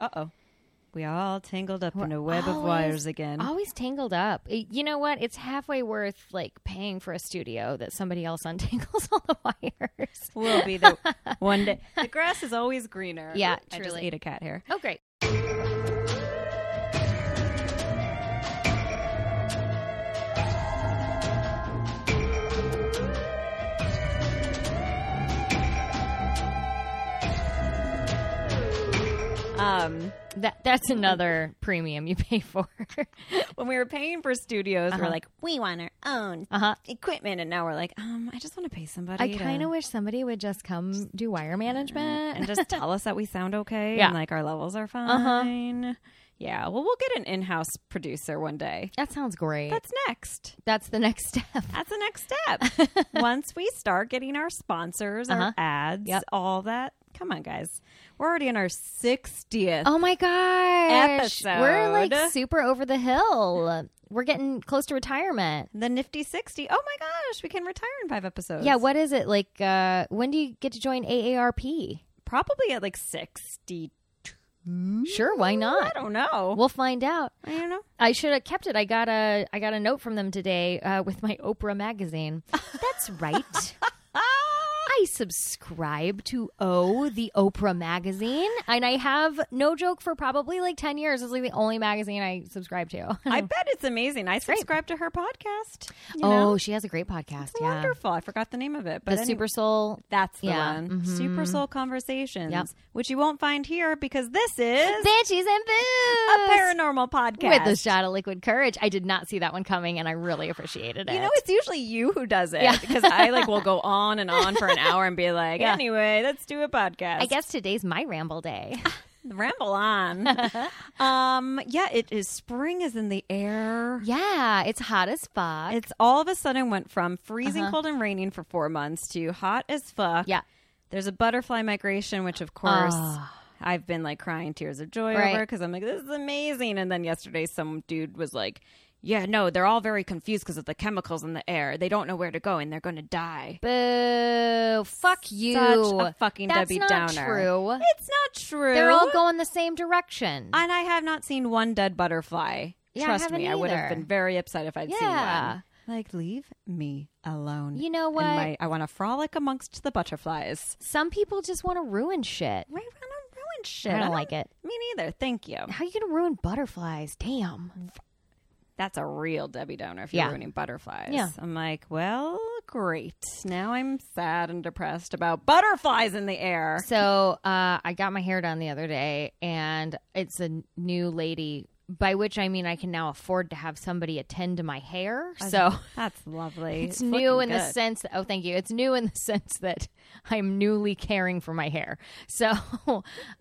Uh oh. We are all tangled up in a web of wires again. Always tangled up. You know what? It's halfway worth like paying for a studio that somebody else untangles all the wires. We'll be the one day. The grass is always greener. Yeah, I just truly. ate a cat hair. Oh, great. Um, That that's another premium you pay for. when we were paying for studios, we Uh-huh. we're like, we want our own Uh-huh. equipment, and now we're like, um, I just want to pay somebody. I kind of wish somebody would just come do wire management and just tell us that we sound okay Yeah. and like our levels are Uh-huh. fine. Yeah, well, we'll get an in-house producer one day. that sounds great. That's next. that's the next step. That's the next step. Once we start getting our sponsors, Uh-huh. our ads, Yep. all that. Come on, guys. We're already in our 60th. Oh my gosh. We're like super over the hill. We're getting close to retirement. The nifty 60. Oh my gosh, we can retire in five episodes. Yeah, what is it? Like uh when do you get to join AARP? Probably at like 60. Sure, why not? I don't know. We'll find out. I don't know. I should have kept it. I got a I got a note from them today uh, with my Oprah magazine. That's right. I subscribe to O, the Oprah magazine, and I have no joke for probably like ten years. It's like the only magazine I subscribe to. I bet it's amazing. I great. subscribe to her podcast. You oh, know? she has a great podcast. It's yeah, wonderful. I forgot the name of it. But the anyway- Super Soul. That's the Yeah. one. Mhm. Super Soul Conversations, Yep. which you won't find here because this is Banshees and Boo. a paranormal podcast. with a shot of liquid courage. I did not see that one coming, and I really appreciated it. You know, it's usually you who does it Yeah. because I like will go on and on for an hour and be like, Yeah. anyway, let's do a podcast. I guess today's my ramble day. ramble on. um, yeah, it is. Spring is in the air. yeah, it's hot as fuck. It's all of a sudden went from freezing Uh-huh. cold and raining for four months to hot as fuck. yeah. There's a butterfly migration, which of course Ah. I've been like crying tears of joy Right. over because I'm like, this is amazing. And then yesterday, some dude was like, yeah, no, they're all very confused because of the chemicals in the air. They don't know where to go and they're going to die. Boo! Fuck you! Such a fucking That's Debbie not Downer. true. It's not true. They're all going the same direction. And I have not seen one dead butterfly. Yeah, Trust haven't me, I would have been very upset if I'd seen one. Like, leave me alone. You know what? my- I want to frolic amongst the butterflies. Some people just want to ruin shit. Right, I don't ruin shit. I don't like it. Me neither. Thank you. How are you gonna ruin butterflies? Damn. That's a real Debbie Downer if you're Yeah. ruining butterflies. Yeah. I'm like, well, great. Now I'm sad and depressed about butterflies in the air. So uh, I got my hair done the other day, and it's a new lady. By which I mean I can now afford to have somebody attend to my hair. So That's lovely. it's new in looking the sense that, oh thank you it's new in the sense that i'm newly caring for my hair so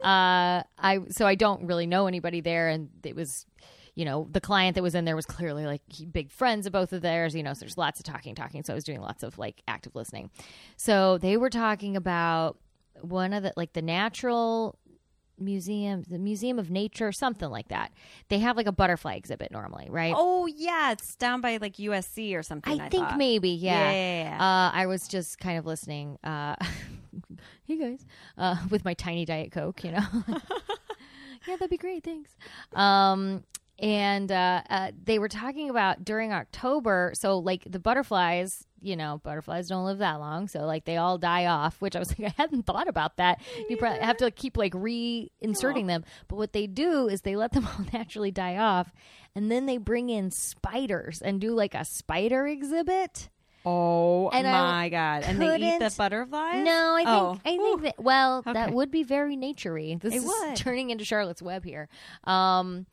uh i so i don't really know anybody there and it was you know the client that was in there was clearly like big friends of both of theirs you know so there's lots of talking talking so i was doing lots of like active listening so they were talking about one of the like the natural museum the museum of nature something like that they have like a butterfly exhibit normally right Oh yeah, it's down by like USC or something. I, I think thought. maybe, yeah. Yeah, yeah, yeah. Uh, I was just kind of listening. Uh, hey guys, uh, with my tiny diet coke, you know. yeah, that'd be great. Thanks. Um, and uh, uh, they were talking about during October. So like the butterflies, you know, butterflies don't live that long. So like they all die off. Which I was like, I hadn't thought about that. You probably have to keep like reinserting them. But what they do is they let them all naturally die off, and then they bring in spiders and do like a spider exhibit. Oh And I my god! And they eat the butterflies. No, I think Oh. I think that well, Okay. that would be very naturey. This It is would. turning into Charlotte's Web here. Um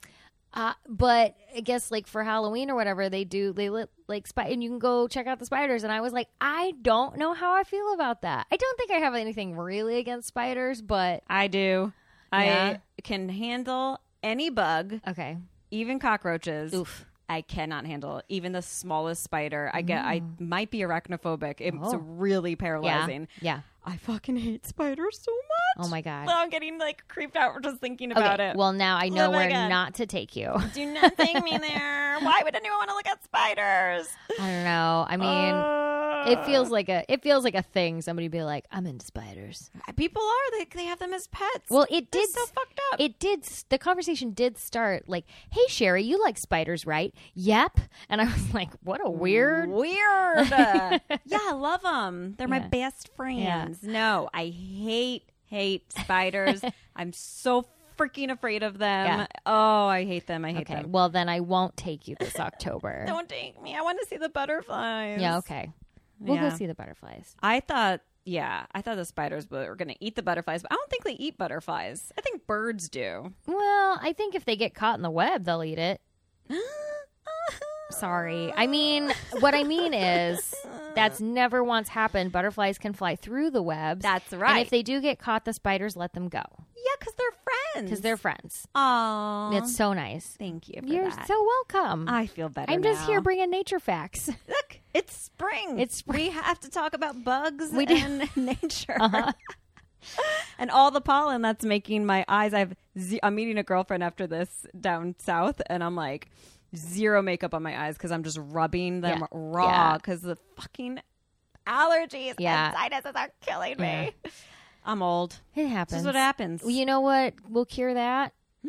uh, but I guess like for Halloween or whatever they do, they lit like spy, and you can go check out the spiders. And I was like, I don't know how I feel about that. I don't think I have anything really against spiders, but I do. Yeah. I can handle any bug, okay, even cockroaches. oof. I cannot handle even the smallest spider. I get. I might be arachnophobic. It's Oh. really Yeah, paralyzing. yeah. I fucking hate spiders so much. Oh my god. I'm getting like creeped out just thinking about okay. it. Well, now I know Oh where God. not to take you. Do not take me there. Why would anyone want to look at spiders? I don't know. I mean, Uh, it feels like a it feels like a thing. Somebody be like, "I'm into spiders." people are they they have them as pets. Well, it They're did. so fucked up. It did. The conversation did start like, "Hey, Sherry, you like spiders, right?" Yep. And I was like, "What a weird." Weird. yeah, I love them. They're my Yeah. best friends. No, I hate hate spiders. I'm so freaking afraid of them. Yeah. Oh, I hate them. I hate Okay. them. Well, then I won't take you this October. Don't take me. I want to see the butterflies. yeah. Okay. We'll Yeah. go see the butterflies. I thought, yeah, I thought the spiders were going to eat the butterflies, but I don't think they eat butterflies. I think birds do. Well, I think if they get caught in the web, they'll eat it. Sorry. I mean, what I mean is that's never once happened. Butterflies can fly through the webs. That's right. And if they do get caught, the spiders let them go yeah, because they're friends. because they're friends. Aw. It's so nice. Thank you for You're that. so welcome. I feel better I'm just now. here bringing nature facts. Look, it's spring. It's spring. We have to talk about bugs We do. and nature. Uh-huh. and all the pollen that's making my eyes. I've ze- I'm meeting a girlfriend after this down south, and I'm like zero makeup on my eyes because I'm just rubbing them Yeah. raw Yeah. because the fucking allergies Yeah. and sinuses are killing me. Yeah. I'm old. It This happens. is what happens. Well, you know what We'll cure that?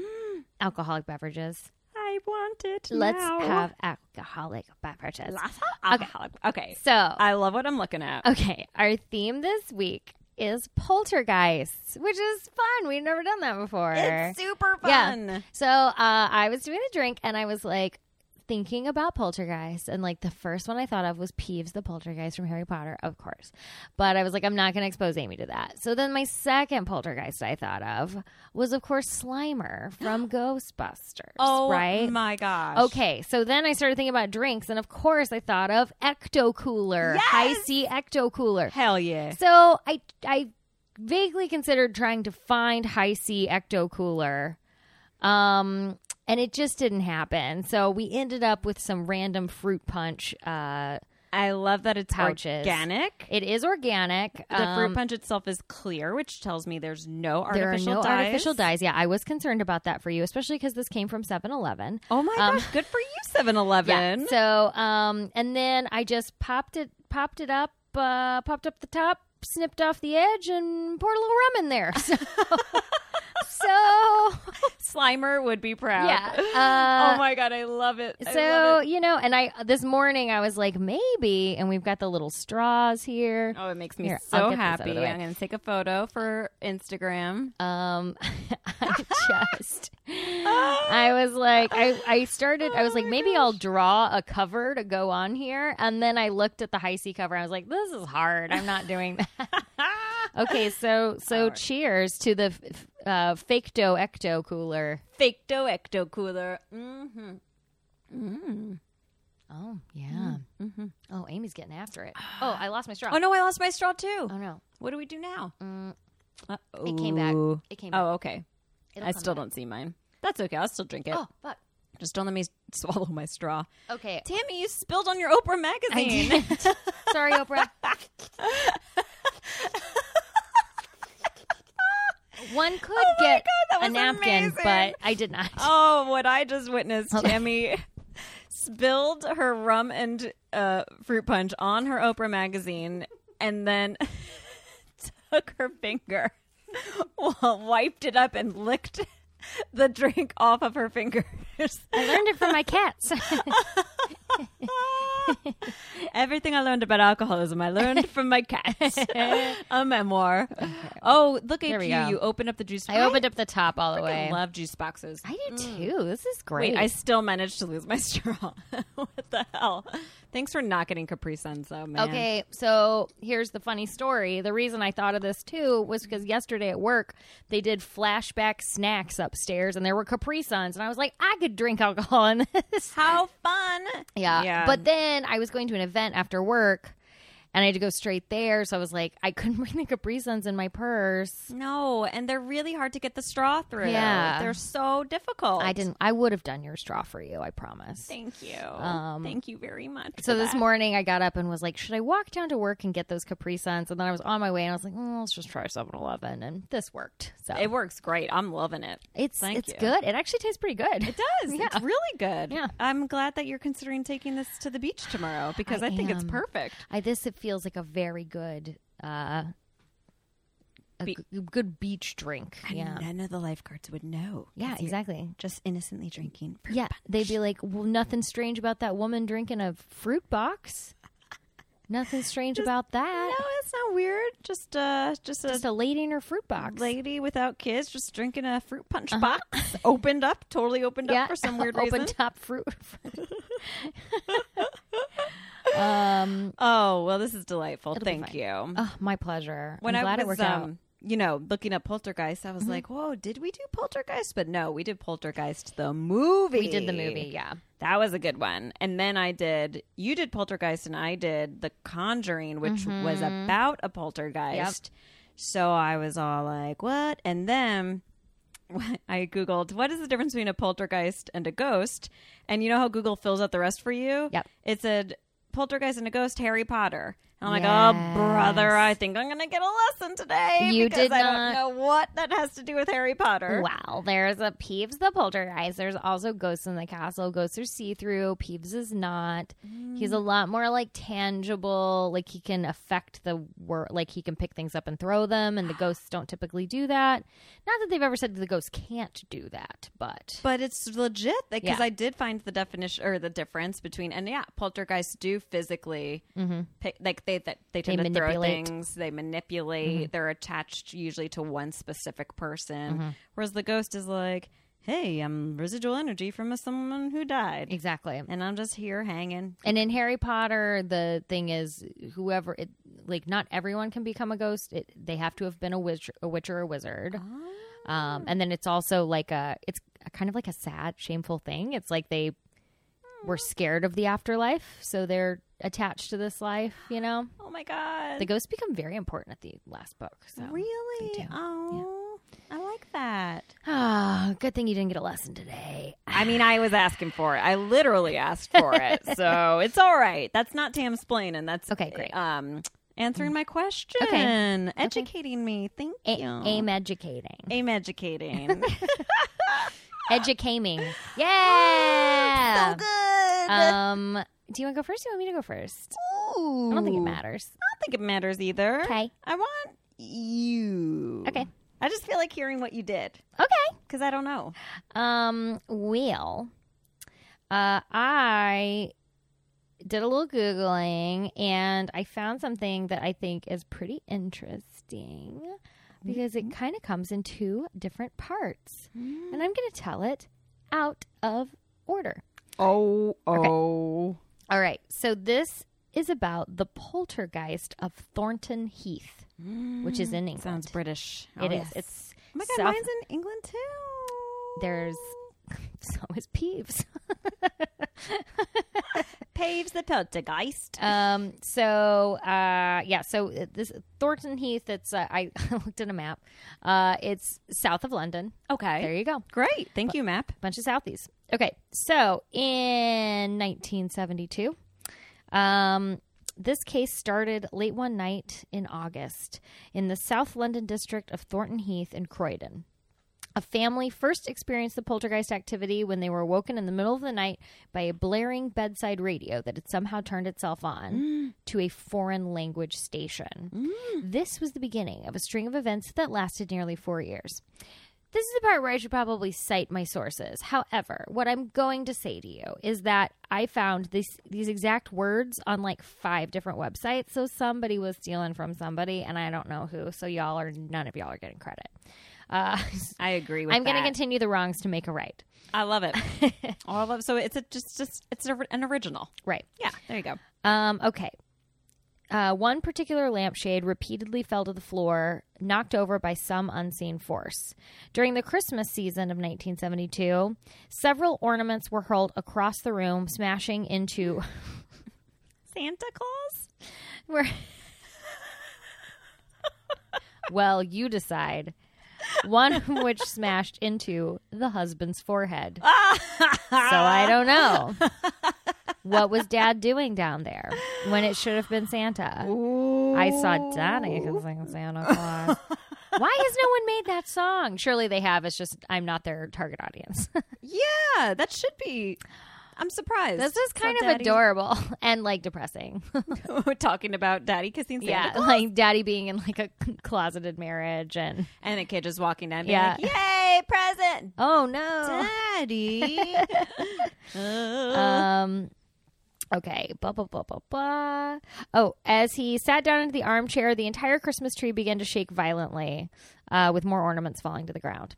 Alcoholic beverages. I want it. Let's now. have alcoholic beverages. Alcoholic. Okay. So, I love what I'm looking at. okay, our theme this week is poltergeists, which is fun. We've never done that before. It's super Yeah. fun. So uh, I was doing a drink and I was like thinking about poltergeist and like the first one I thought of was Peeves the poltergeist from Harry Potter, of course. But I was like, I'm not going to expose Amy to that. So then my second poltergeist I thought of was of course Slimer from Ghostbusters. Oh right. my gosh. Okay, so then I started thinking about drinks, and of course I thought of Ecto Cooler, Yes! Hi-C Ecto Cooler. Hell yeah. So I I vaguely considered trying to find Hi-C ecto cooler. Um and it just didn't happen. So we ended up with some random fruit punch. Uh I love that it's Pouches. organic. it is organic. The Um, fruit punch itself is clear, which tells me there's no artificial there are no dyes. artificial dyes. Yeah, I was concerned about that for you, especially because this came from 7-Eleven. Oh my Um, gosh, good for you, 7-Eleven. Yeah. So, um, and then I just popped it, popped it up, uh, popped up the top, snipped off the edge, and poured a little rum in there. So, so Slimer would be proud. yeah. oh Uh, my god, I love it. I so love it. you know, and I this morning I was like maybe, and we've got the little straws here. Oh, it makes me Here, so get this out of happy. I'm going to take a photo for Instagram. Um, I just, I was like, I, I started, I was Oh like, maybe I'll draw a cover to go on here. And then I looked at the Hi-C cover. I was like, this is hard. I'm not doing that. okay. So, so cheers to the f- uh, fake dough ecto cooler. Fake dough ecto cooler. Mm-hmm. Mm. Oh, yeah. Mm-hmm. Oh, Amy's getting after it. Oh, I lost my straw. Oh no, I lost my straw too. Oh, no. What do we do now? Mm, Uh, it came back. It came back. Oh, okay. It'll I come still back. don't see mine. That's okay. I'll still drink it. Oh, fuck. Just don't let me swallow my straw. Okay. Tammy, you spilled on your Oprah magazine. I did. Sorry, Oprah. One could Oh get God, a napkin, amazing. but I did not. oh, what I just witnessed, Okay. Tammy spilled her rum and uh, fruit punch on her Oprah magazine and then took her finger, well, wiped it up and licked the drink off of her fingers. I learned it from my cats. Everything I learned about alcoholism, I learned from my cats. a memoir. Oh, look at you! go. You opened up the juice. Box. I opened up the top all the way. Love juice boxes. I do mm. too. This is great. Wait, I still managed to lose my straw. What the hell? Thanks for not getting Capri Suns, though, man. Okay, so here's the funny story. The reason I thought of this too was because yesterday at work they did flashback snacks upstairs, and there were Capri Suns, and I was like, I could drink alcohol in this. How fun! Yeah. Yeah. But then I was going to an event after work and I had to go straight there. So I was like, I couldn't bring the Capri Suns in my purse. No, and they're really hard to get the straw through. Yeah. They're so difficult. I didn't. I would have done your straw for you. I promise. Thank you. Um, Thank you very much. So this that. morning I got up and was like, should I walk down to work and get those Capri Suns? And then I was on my way and I was like, mm, let's just try 7-Eleven. And this worked. So It works great. I'm loving it. it's thank it's you. good. It actually tastes pretty good. It does. Yeah. It's really good. Yeah. I'm glad that you're considering taking this to the beach tomorrow because I, I think it's perfect. I this it feels like a very good uh a Be- g- good beach drink. Yeah. none of the lifeguards would know. Yeah, exactly. Just innocently drinking. Yeah, punch. they'd be like, "Well, nothing strange about that woman drinking a fruit box. Nothing strange about that. No, it's not weird. Just uh, just a Just a lady in her fruit box. lady without kids just drinking a fruit punch box opened up totally opened yeah, up for some weird open reason top fruit. um, oh well this is delightful thank you oh, my pleasure. when I'm glad i it was worked out. Mm-hmm. um you know looking up poltergeist i was like whoa did we do poltergeist but no we did poltergeist the movie We did the movie, yeah. that was a good one and then i did you did poltergeist and i did the conjuring which was Mm-hmm. about a poltergeist so i was all like what and then I googled what is the difference between a poltergeist and a ghost, and you know how Google fills out the rest for you. Yep. It said poltergeist and a ghost, Harry Potter. And I'm like, oh brother, I think I'm gonna get a lesson today. You because did I not- don't know what that has to do with Harry Potter. Well, there's a Peeves the poltergeist. There's also Ghosts in the Castle. Ghosts are see through. Peeves is not. He's a mm. lot more like tangible. Like he can affect the world. Like he can pick things up and throw them, and the ghosts don't typically do that. Not that they've ever said the ghosts can't do that, but But it's legit because Yeah. I did find the definition or the difference between and yeah, poltergeists do physically mm-hmm. pick, like they that they tend They to throw manipulate. things, they mm-hmm. manipulate. They're attached usually to one specific person, mm-hmm. whereas the ghost is like, hey, I'm residual energy from a, someone who died, exactly. and I'm just here hanging. And in Harry Potter, the thing is, whoever it like, not everyone can become a ghost. It, they have to have been a witch, a witch or a wizard. Ah. Um, and then it's also like a, it's a kind of like a sad, shameful thing. It's like they were scared of the afterlife, so they're attached to this life. You know, Oh my god, the ghosts become very important at the last book. So really? Oh, I like that. ah, good thing you didn't get a lesson today. I mean, I was asking for it. I literally asked for it, so it's all right. That's not Tam splaining. That's Okay, great. Um, answering my question, Okay. educating me. Thank A- you. aim educating, Aim educating. educating. Yeah, so good. Um, do you want to go first? Do you want me to go first? Ooh. I don't think it matters. I don't think it matters either. Okay. I want you. Okay. I just feel like hearing what you did Okay. because I don't know. Um, well, uh, I did a little Googling and I found something that I think is pretty interesting because it kind of comes in two different parts. And I'm going to tell it out of order. Oh, oh. All right. So this is about the poltergeist of Thornton Heath, which is in mm, England. Sounds British. It Oh, is. It's Oh my god, South- mine's in England too. there's so is Peeves. Paves the poltergeist. Um. So, uh, yeah. So uh, this Thornton Heath. It's uh, I looked at a map. Uh, it's south of London. Okay. There you go. Great. Thank you, Map. Bunch of Southies. Okay. So in 1972, um, this case started late one night in August in the South London district of Thornton Heath in Croydon. A family first experienced the poltergeist activity when they were woken in the middle of the night by a blaring bedside radio that had somehow turned itself on mm. to a foreign language station. Mm. This was the beginning of a string of events that lasted nearly four years. This is the part where I should probably cite my sources. However, what I'm going to say to you is that I found these these exact words on like five different websites. So somebody was stealing from somebody, and I don't know who. So y'all are none of y'all are getting credit. Uh, I agree with I'm going to continue the wrongs to make a right. I love it. I love so it's a just just it's a, an original. Right. Yeah, there you go. Um, okay. Uh, one particular lampshade repeatedly fell to the floor, knocked over by some unseen force. During the Christmas season of 1972, several ornaments were hurled across the room, smashing into Santa Claus? Where Well, you decide. One of which smashed into the husband's forehead. so I don't know. What was dad doing down there when it should have been Santa? I saw Daddy sing Santa Claus. Why has no one made that song? Surely they have. It's just I'm not their target audience. Yeah, that should be. I'm surprised. this is So kind of Daddy- adorable and like depressing. We're talking about daddy kissing Santa yeah, Claus. like daddy being in like a closeted marriage and and a kid just walking down, Yeah. like, "Yay, present, oh no. daddy!" Uh, Um. Okay. Blah, blah, blah, blah, blah. Oh, as he sat down into the armchair, the entire Christmas tree began to shake violently, uh, with more ornaments falling to the ground.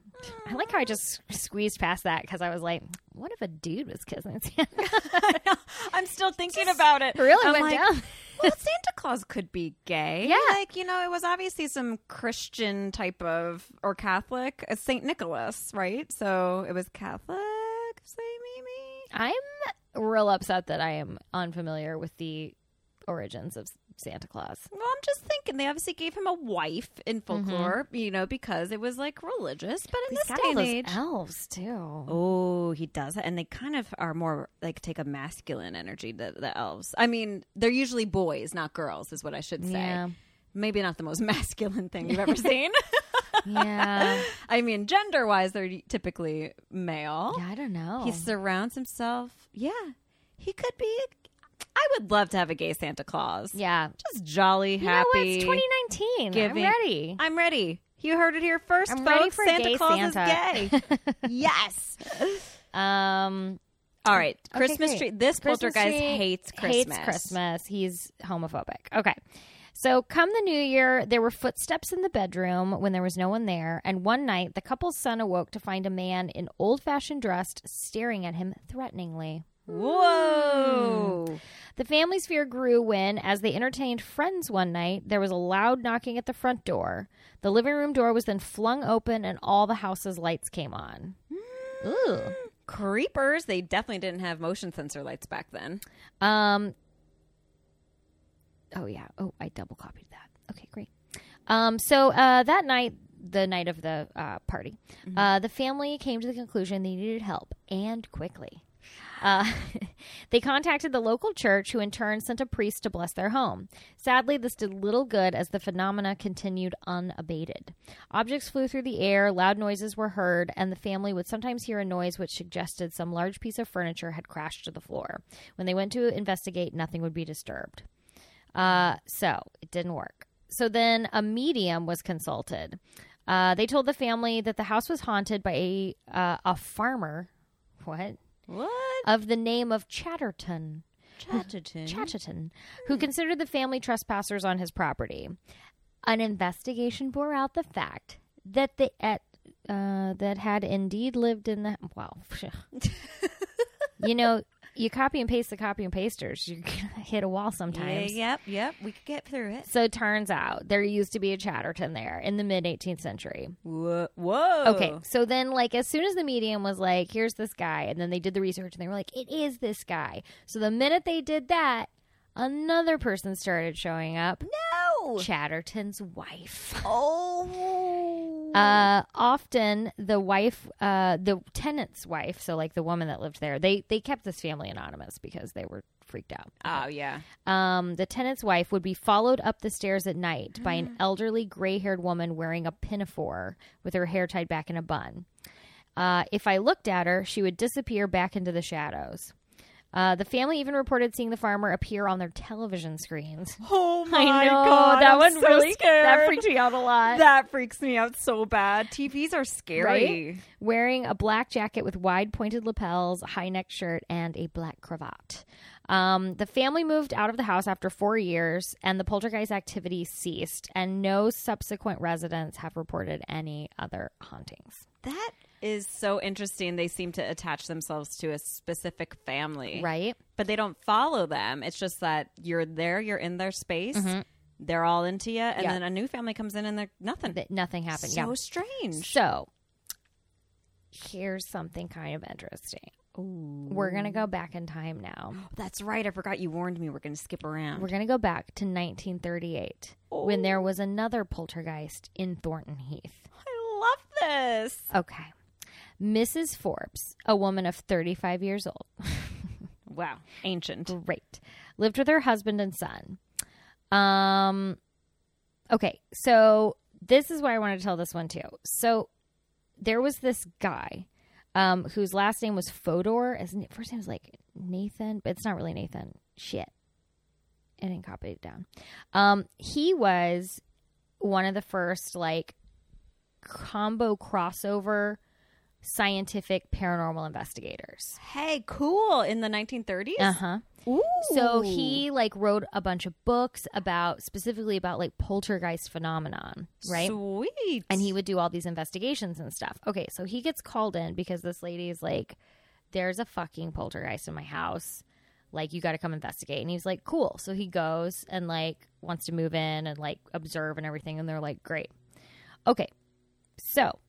I like how I just squeezed past that because I was like, "What if a dude was kissing Santa?" I'm still thinking about it. really I'm went like, down. well, Santa Claus could be gay. Yeah. Like, you know, it was obviously some Christian type of, or Catholic, uh, St. Nicholas, right? So it was Catholic, say maybe? I'm real upset that I am unfamiliar with the origins of Santa Claus. Well, I'm just thinking they obviously gave him a wife in mm-hmm. folklore, you know, because it was like religious. But in He's this day and age, elves too. Oh, he does, and they kind of are more like take a masculine energy. The the elves. I mean, they're usually boys, not girls, is what I should say. Yeah. Maybe not the most masculine thing you've ever seen. Yeah. I mean, gender wise, they're typically male. yeah, I don't know. He surrounds himself. Yeah, he could be. I would love to have a gay Santa Claus. yeah. just jolly, You know what? happy. It's 2019. giving- I'm ready. I'm ready. You heard it here 1st I'm folks. ready for Santa gay Claus Santa. is gay. yes. Um, All right, Christmas great. tree. This Christmas poltergeist hates Christmas. Hates Christmas. He's homophobic. Okay. So, come the new year, there were footsteps in the bedroom when there was no one there. And one night, the couple's son awoke to find a man in old fashioned dress staring at him threateningly. Whoa! The family's fear grew when, as they entertained friends one night, there was a loud knocking at the front door. The living room door was then flung open, and all the house's lights came on. Ooh. Creepers. They definitely didn't have motion sensor lights back then. Um. Oh yeah. Oh, I double copied that. Okay, great. Um. So uh, that night, the night of the uh, party, uh, the family came to the conclusion they needed help and quickly. Uh, they contacted the local church, who in turn sent a priest to bless their home. Sadly, this did little good as the phenomena continued unabated. Objects flew through the air, loud noises were heard, and the family would sometimes hear a noise which suggested some large piece of furniture had crashed to the floor. When they went to investigate, nothing would be disturbed. Uh, so it didn't work. So then a medium was consulted. Uh, they told the family that the house was haunted by a uh, a farmer. What? What? of the name of Chatterton. Chatterton. Chatterton, who considered the family trespassers on his property. An investigation bore out the fact that the at uh, that had indeed lived in the well, you know, you copy and paste the copy and pasters, you hit a wall Yeah, sometimes. yep, yep. We could get through it. So it turns out there used to be a Chatterton there in the mid 18th century. Whoa. Whoa. Okay, so then like as soon as the medium was like, "Here's this guy," and then they did the research and they were like, "It is this guy." So the minute they did that, another person started showing up. No. Chatterton's wife. Oh. Uh, often the wife, uh, the tenant's wife, so like the woman that lived there, they they kept this family anonymous because they were freaked out. oh yeah. Um, the tenant's wife would be followed up the stairs at night by an elderly gray haired woman wearing a pinafore with her hair tied back in a bun. Uh, if I looked at her, she would disappear back into the shadows. Uh, the family even reported seeing the farmer appear on their television screens. Oh my I know god. that I'm one so really scared. that freaked me out a lot. That freaks me out so bad. TVs are scary. Wearing a black jacket with wide pointed lapels, a high neck shirt, and a black cravat. Um, the family moved out of the house after four years, and the poltergeist activity ceased, and no subsequent residents have reported any other hauntings. That is so interesting. They seem to attach themselves to a specific family. Right? But they don't follow them. It's just that you're there, you're in their space. They're all into you, and Mm-hmm. Yeah. then a new family comes in and they're nothing. That nothing happened. so yeah. strange. So, here's something kind of interesting. We're going to go back in time now. That's right. I forgot you warned me we're going to skip around. We're going to go back to 1938 when there was another poltergeist in Thornton Heath. I love this. Okay. Mrs. Forbes, a woman of 35 years old, Wow. Ancient. great, lived with her husband and son. Um, okay, so this is why I wanted to tell this one too. So there was this guy um, whose last name was Fodor. His first name was like Nathan, but it's not really Nathan. Shit. I didn't copy it down. Um, he was one of the first like combo crossover scientific paranormal investigators. Hey, cool. In the 1930s? Uh huh. Ooh. So he like wrote a bunch of books about specifically about like poltergeist phenomenon, right? Sweet. and he would do all these investigations and stuff. Okay, so he gets called in because this lady is like, "There's a fucking poltergeist in my house. Like, you got to come investigate." And he's like, "Cool." So he goes and like wants to move in and like observe and everything. And they're like, "Great." Okay, so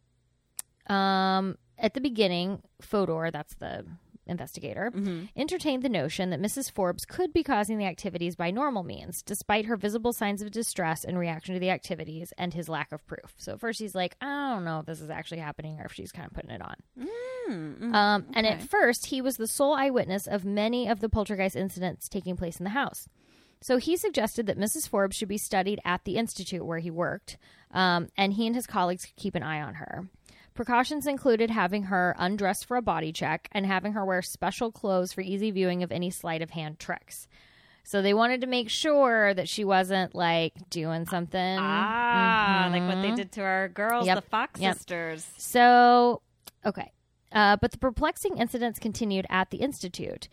um, at the beginning, Fodor, that's the investigator, entertained the notion that Mrs. Forbes could be causing the activities by normal means, despite her visible signs of distress and reaction to the activities and his lack of proof. So at first he's like, I don't know if this is actually happening or if she's kind of putting it on. Um, and at first, he was the sole eyewitness of many of the poltergeist incidents taking place in the house. So he suggested that Mrs. Forbes should be studied at the institute where he worked, um, and he and his colleagues could keep an eye on her. Precautions included having her undressed for a body check and having her wear special clothes for easy viewing of any sleight of hand tricks. So they wanted to make sure that she wasn't like doing something. Ah, like what they did to our girls, Yep. the Fox Yep. sisters. So, okay. Uh, but the perplexing incidents continued at the Institute.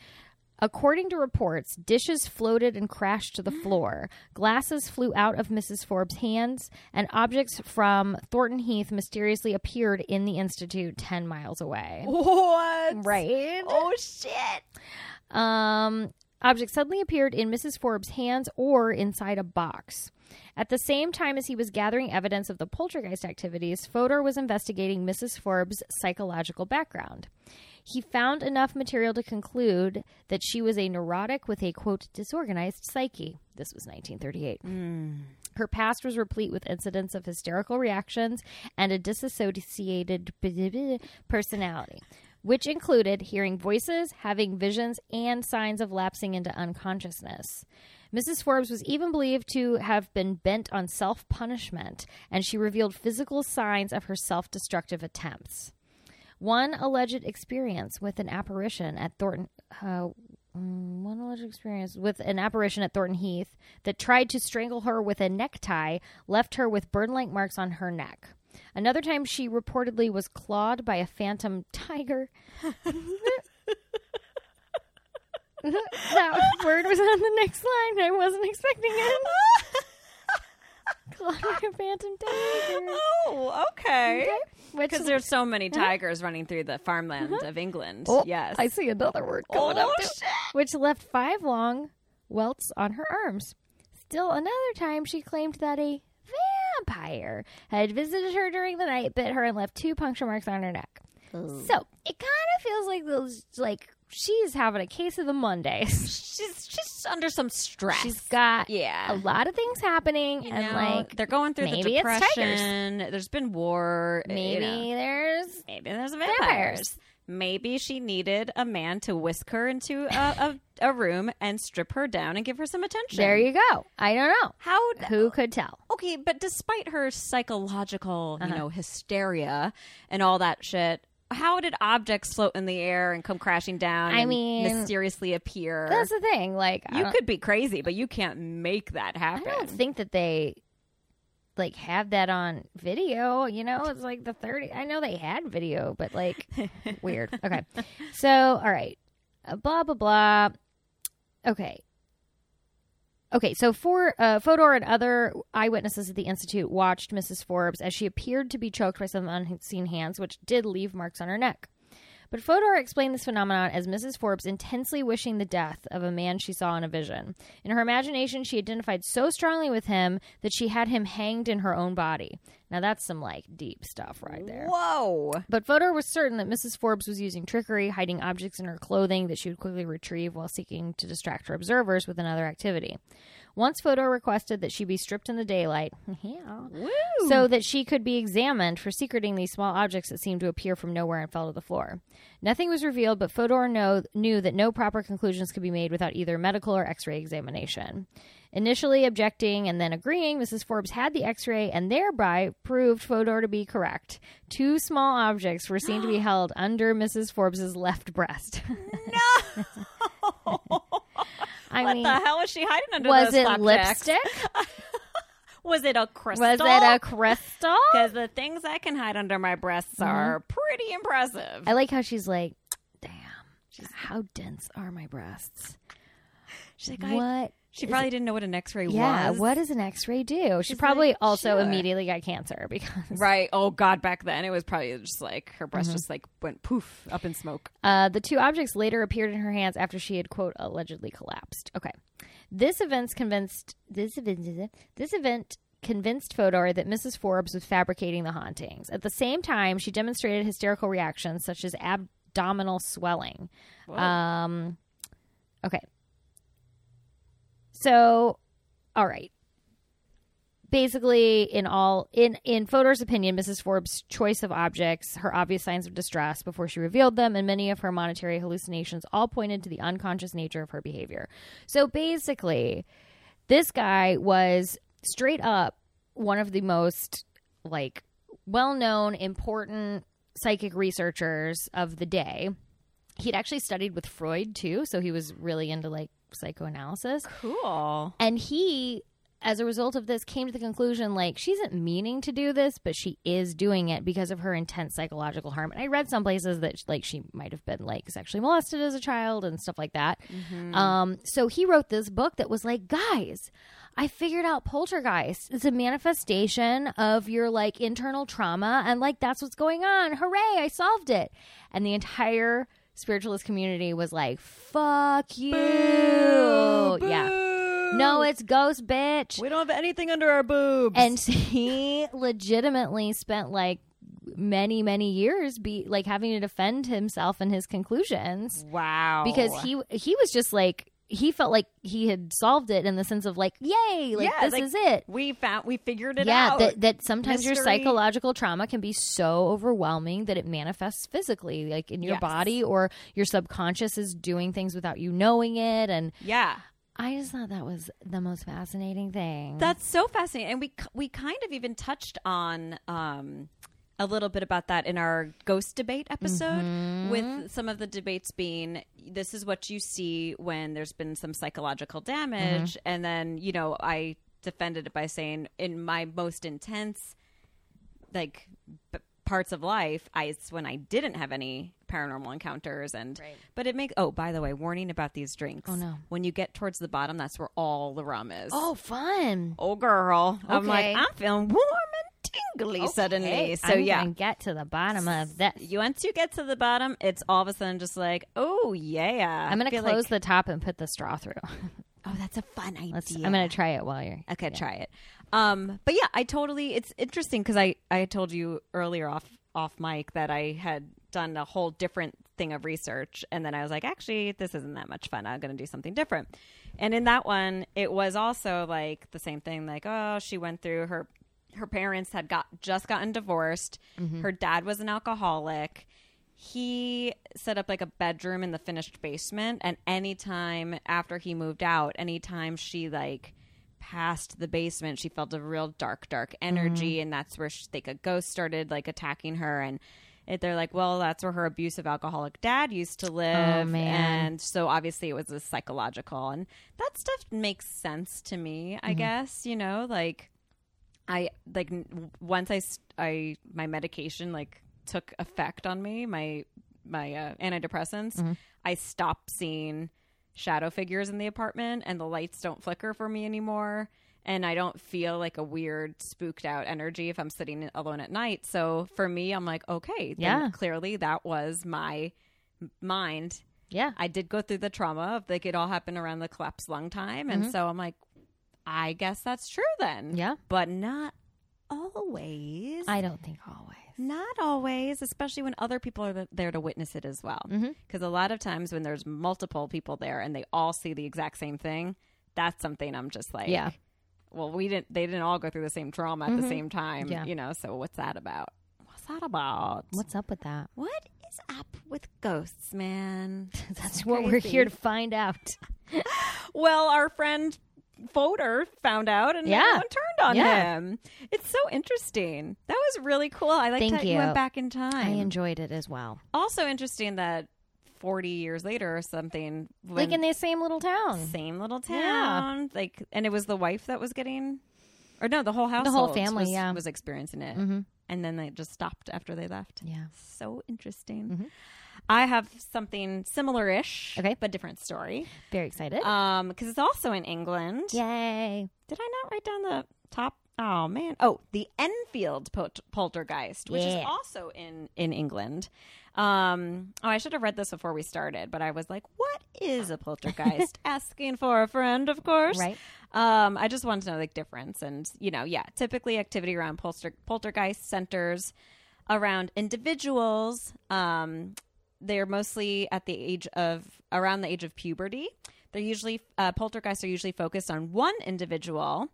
According to reports, dishes floated and crashed to the floor, glasses flew out of Mrs. Forbes' hands, and objects from Thornton Heath mysteriously appeared in the Institute 10 miles away. What? Right? Oh, shit. Um, objects suddenly appeared in Mrs. Forbes' hands or inside a box. At the same time as he was gathering evidence of the poltergeist activities, Fodor was investigating Mrs. Forbes' psychological background. He found enough material to conclude that she was a neurotic with a quote disorganized psyche. This was 1938. Hmm. Her past was replete with incidents of hysterical reactions and a disassociated personality, which included hearing voices, having visions, and signs of lapsing into unconsciousness. Mrs. Forbes was even believed to have been bent on self punishment, and she revealed physical signs of her self destructive attempts. One alleged experience with an apparition at Thornton. Uh, mm, one alleged experience with an apparition at Thornton Heath that tried to strangle her with a necktie left her with burn like marks on her neck. Another time, she reportedly was clawed by a phantom tiger. that word was on the next line. I wasn't expecting it. by phantom tiger. Oh, okay. Which Because there's so many mm-hmm. tigers running through the farmland mm-hmm. of England. Oh, yes. I see another word coming Oh, up. too. shit. Which left five long welts on her arms. Still another time she claimed that a vampire had visited her during the night, bit her, and left two puncture marks on her neck. So it kind of feels like those, like she's having a case of the Mondays. She's she's under some stress. She's got Yeah. a lot of things happening, you and know, like they're going through the maybe it's tigers. depression. There's been war. you maybe know. there's maybe there's vampires. vampires. Maybe she needed a man to whisk her into a, a, a room and strip her down and give her some attention. there you go. I don't know How who could tell. okay, but despite her psychological, Uh-huh. you know, hysteria and all that shit, how did objects float in the air and come crashing down? I and mean, mysteriously appear. That's the thing. Like you could be crazy, but you can't make that happen. I don't think that they like have that on video. You know, it's like the thirty. I know they had video, but like weird. Okay, so all right, uh, blah blah blah. Okay. Okay, so for uh, Fodor and other eyewitnesses at the institute watched Mrs. Forbes as she appeared to be choked by some unseen hands, which did leave marks on her neck. But Fodor explained this phenomenon as Mrs. Forbes intensely wishing the death of a man she saw in a vision. In her imagination, she identified so strongly with him that she had him hanged in her own body. Now that's some like deep stuff right there. Whoa. But Fodor was certain that Mrs. Forbes was using trickery, hiding objects in her clothing that she would quickly retrieve while seeking to distract her observers with another activity. Once Fodor requested that she be stripped in the daylight, yeah, so that she could be examined for secreting these small objects that seemed to appear from nowhere and fell to the floor. Nothing was revealed, but Fodor know, knew that no proper conclusions could be made without either medical or x ray examination. Initially objecting and then agreeing, Mrs. Forbes had the x ray and thereby proved Fodor to be correct. Two small objects were seen to be held under Mrs. Forbes's left breast. no. I what mean, the hell was she hiding under was those it lipstick? Was it a crystal? Was it a crystal? Because the things I can hide under my breasts mm-hmm. are pretty impressive. I like how she's like, damn, how dense are my breasts? She's like, I, What? She probably didn't know what an X-ray Yeah, was. Yeah, what does an X-ray do? She She's probably like, also sure. immediately got cancer because Right. Oh God, back then it was probably just like her breast Mm-hmm. just like went poof up in smoke. uh, the two objects later appeared in her hands after she had quote allegedly collapsed. Okay, this event's convinced this event this event convinced Fodor that Mrs. Forbes was fabricating the hauntings. At the same time, she demonstrated hysterical reactions such as abdominal swelling. Um, okay. So, all right. Basically, in all in in Fodor's opinion, Mrs. Forbes' choice of objects, her obvious signs of distress before she revealed them, and many of her monetary hallucinations all pointed to the unconscious nature of her behavior. So basically, this guy was straight up one of the most like well-known important psychic researchers of the day he'd actually studied with freud too so he was really into like psychoanalysis cool. and he as a result of this came to the conclusion like she isn't meaning to do this but she is doing it because of her intense psychological harm and i read some places that like she might have been like sexually molested as a child and stuff like that um so he wrote this book that was like guys I figured out poltergeist. It's a manifestation of your like internal trauma and like that's what's going on. Hooray, I solved it. And the entire spiritualist community was like, "Fuck you." Yeah. No, it's ghost bitch. We don't have anything under our boobs. And he legitimately spent like many many years be like having to defend himself and his conclusions wow. because he he was just like he felt like he had solved it in the sense of like yay like Yeah, this like, is it we found we figured it yeah out. that, that sometimes your psychological trauma can be so overwhelming that it manifests physically like in your Yes. body or your subconscious is doing things without you knowing it and yeah. i just thought that was the most fascinating thing That's so fascinating, and we we kind of even touched on um, a little bit about that in our ghost debate episode, Mm-hmm. with some of the debates being this is what you see when there's been some psychological damage, Mm-hmm. and then you know I defended it by saying in my most intense like b- parts of life, I it's when I didn't have any paranormal encounters and Right. but it makes oh by the way warning about these drinks Oh, no. when you get towards the bottom that's where all the rum is oh fun oh girl i'm like i'm feeling warm tingly suddenly so I'm yeah get to the bottom of this you once you get to the bottom it's all of a sudden just like oh yeah i'm gonna close like- the top and put the straw through oh that's a fun idea Let's, i'm gonna try it while you're Okay, try it. Um, but yeah, I totally. It's interesting because I I told you earlier off off mic that I had done a whole different thing of research, and then I was like, actually, this isn't that much fun. I'm going to do something different. And in that one, it was also like the same thing. Like, oh, she went through her her parents had got just gotten divorced. Mm-hmm. Her dad was an alcoholic he set up like a bedroom in the finished basement and anytime after he moved out anytime she like passed the basement she felt a real dark dark energy mm-hmm. and that's where she, like a ghost started like attacking her and it, they're like well that's where her abusive alcoholic dad used to oh, live man. and so obviously it was a psychological and that stuff makes sense to me i mm-hmm. guess you know like I like once I my medication like took effect on me my my uh, antidepressants I stopped seeing shadow figures in the apartment and the lights don't flicker for me anymore and I don't feel like a weird spooked out energy if I'm sitting alone at night. So for me, I'm like, okay, then Yeah. clearly that was my mind. Yeah. I did go through the trauma of like it all happened around the collapse lung time, and so I'm like, I guess that's true then. Yeah. but not always. I don't think always. Not always, especially when other people are th- there to witness it as well. Mm-hmm. Because a lot of times when there's multiple people there and they all see the exact same thing, that's something I'm just like, Yeah. Well, we didn't. They didn't all go through the same trauma at the same time. Mm-hmm. Yeah. You know. So what's that about? What's that about? What's up with that? What is up with ghosts, man? That's what we're here to find out. Well, our friend Fodor found out and Yeah. everyone turned on Yeah. him. It's so interesting. That was really cool. I like that you. you. went back in time. I enjoyed it as well. also interesting that 40 years later or something Like in the same little town. same little Yeah. town like and it was the wife that was getting or no the whole house the whole family, was, yeah. was experiencing it Mm-hmm. and then they just stopped after they left Yeah. so interesting Mhm. I have something similar-ish Okay. but different story Very excited. um because it's also in england Yay. did i not write down the top oh man oh the enfield pol- poltergeist which is also in in england um oh i should have read this before we started but i was like what is a poltergeist asking for a friend of course Right. um i just wanted to know the difference and you know yeah typically activity around polter- poltergeist centers around individuals um they're mostly at the age of around the age of puberty they're usually uh, poltergeists are usually focused on one individual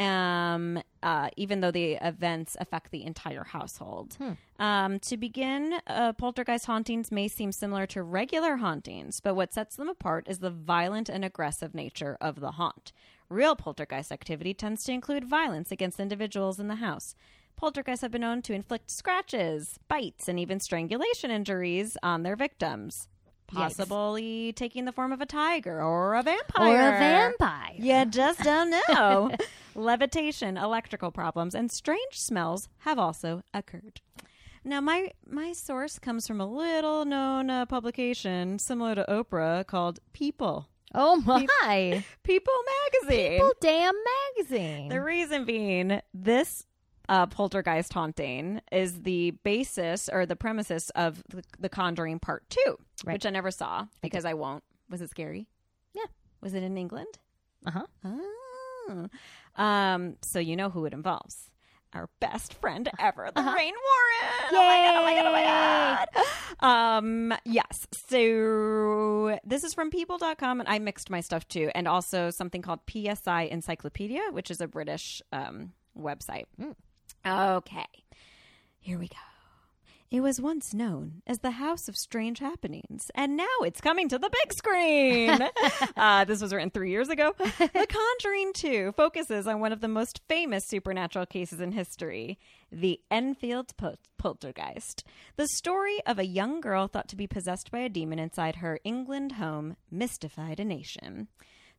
um, uh, even though the events affect the entire household. Um, to begin, uh, poltergeist hauntings may seem similar to regular hauntings, but what sets them apart is the violent and aggressive nature of the haunt. Real poltergeist activity tends to include violence against individuals in the house. Poltergeists have been known to inflict scratches, bites, and even strangulation injuries on their victims, possibly taking the form of a tiger or a vampire. Or a vampire. You just don't know. Levitation, electrical problems, and strange smells have also occurred. Now, my my source comes from a little known uh, publication similar to Oprah called People. Oh my. People magazine. People damn magazine. The reason being, this uh, poltergeist haunting is the basis or the premises of the, the Conjuring Part Two, Right. which I never saw because I won't. Was it scary? Yeah. Was it in England? Uh-huh. Oh. Um, so you know who it involves. Our best friend ever, Lorraine Warren. Oh my god, oh my god, oh my god. Um, yes. So this is from people.com and I mixed my stuff too. And also something called PSI Encyclopedia, which is a British um website. Okay. Here we go. It was once known as the House of Strange Happenings, and now it's coming to the big screen. uh, this was written three years ago. The Conjuring 2 focuses on one of the most famous supernatural cases in history the Enfield Pol- Poltergeist. The story of a young girl thought to be possessed by a demon inside her England home mystified a nation.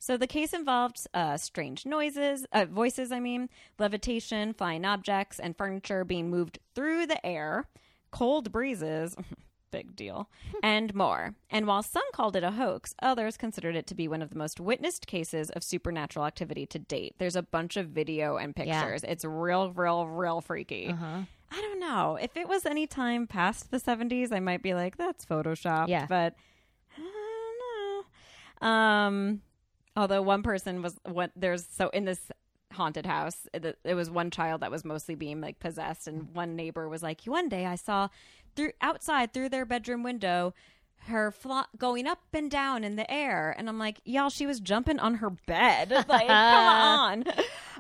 So the case involved uh, strange noises, uh, voices, I mean, levitation, flying objects, and furniture being moved through the air, cold breezes, big deal, and more. And while some called it a hoax, others considered it to be one of the most witnessed cases of supernatural activity to date. There's a bunch of video and Yeah. pictures. It's real, real, real freaky. Uh-huh. I don't know. If it was any time past the 70s, I might be like, that's Photoshop. Yeah. But I don't know. Um, although one person was what there's so in this haunted house, it, it was one child that was mostly being like possessed, and one neighbor was like, one day I saw through outside through their bedroom window. Her flo- going up and down in the air, and I'm like, y'all, she was jumping on her bed. Like, come on.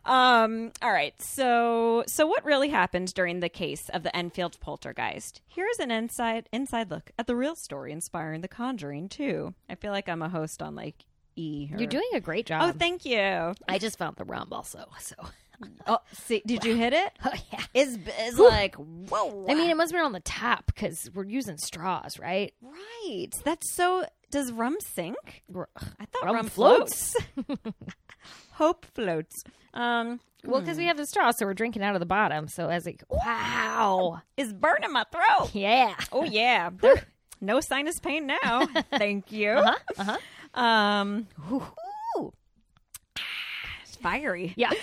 Um, all right. So, so what really happened during the case of the Enfield poltergeist? Here's an inside inside look at the real story inspiring The Conjuring too. I feel like I'm a host on like E. or- You're doing a great job. Oh, thank you. I just found the rum also. So, Oh, see, did you hit it? oh yeah. Is is like whoa. I mean, it must have been on the top because we're using straws, right? right. That's so. Does rum sink? I thought Rum rum, floats. floats. Hope floats. Um, Well, because we have the straw, so we're drinking out of the bottom. So as it, wow, is burning my throat. yeah, Oh yeah. No sinus pain now. Thank you. uh-huh. Um, ooh, ooh. fiery. Yeah.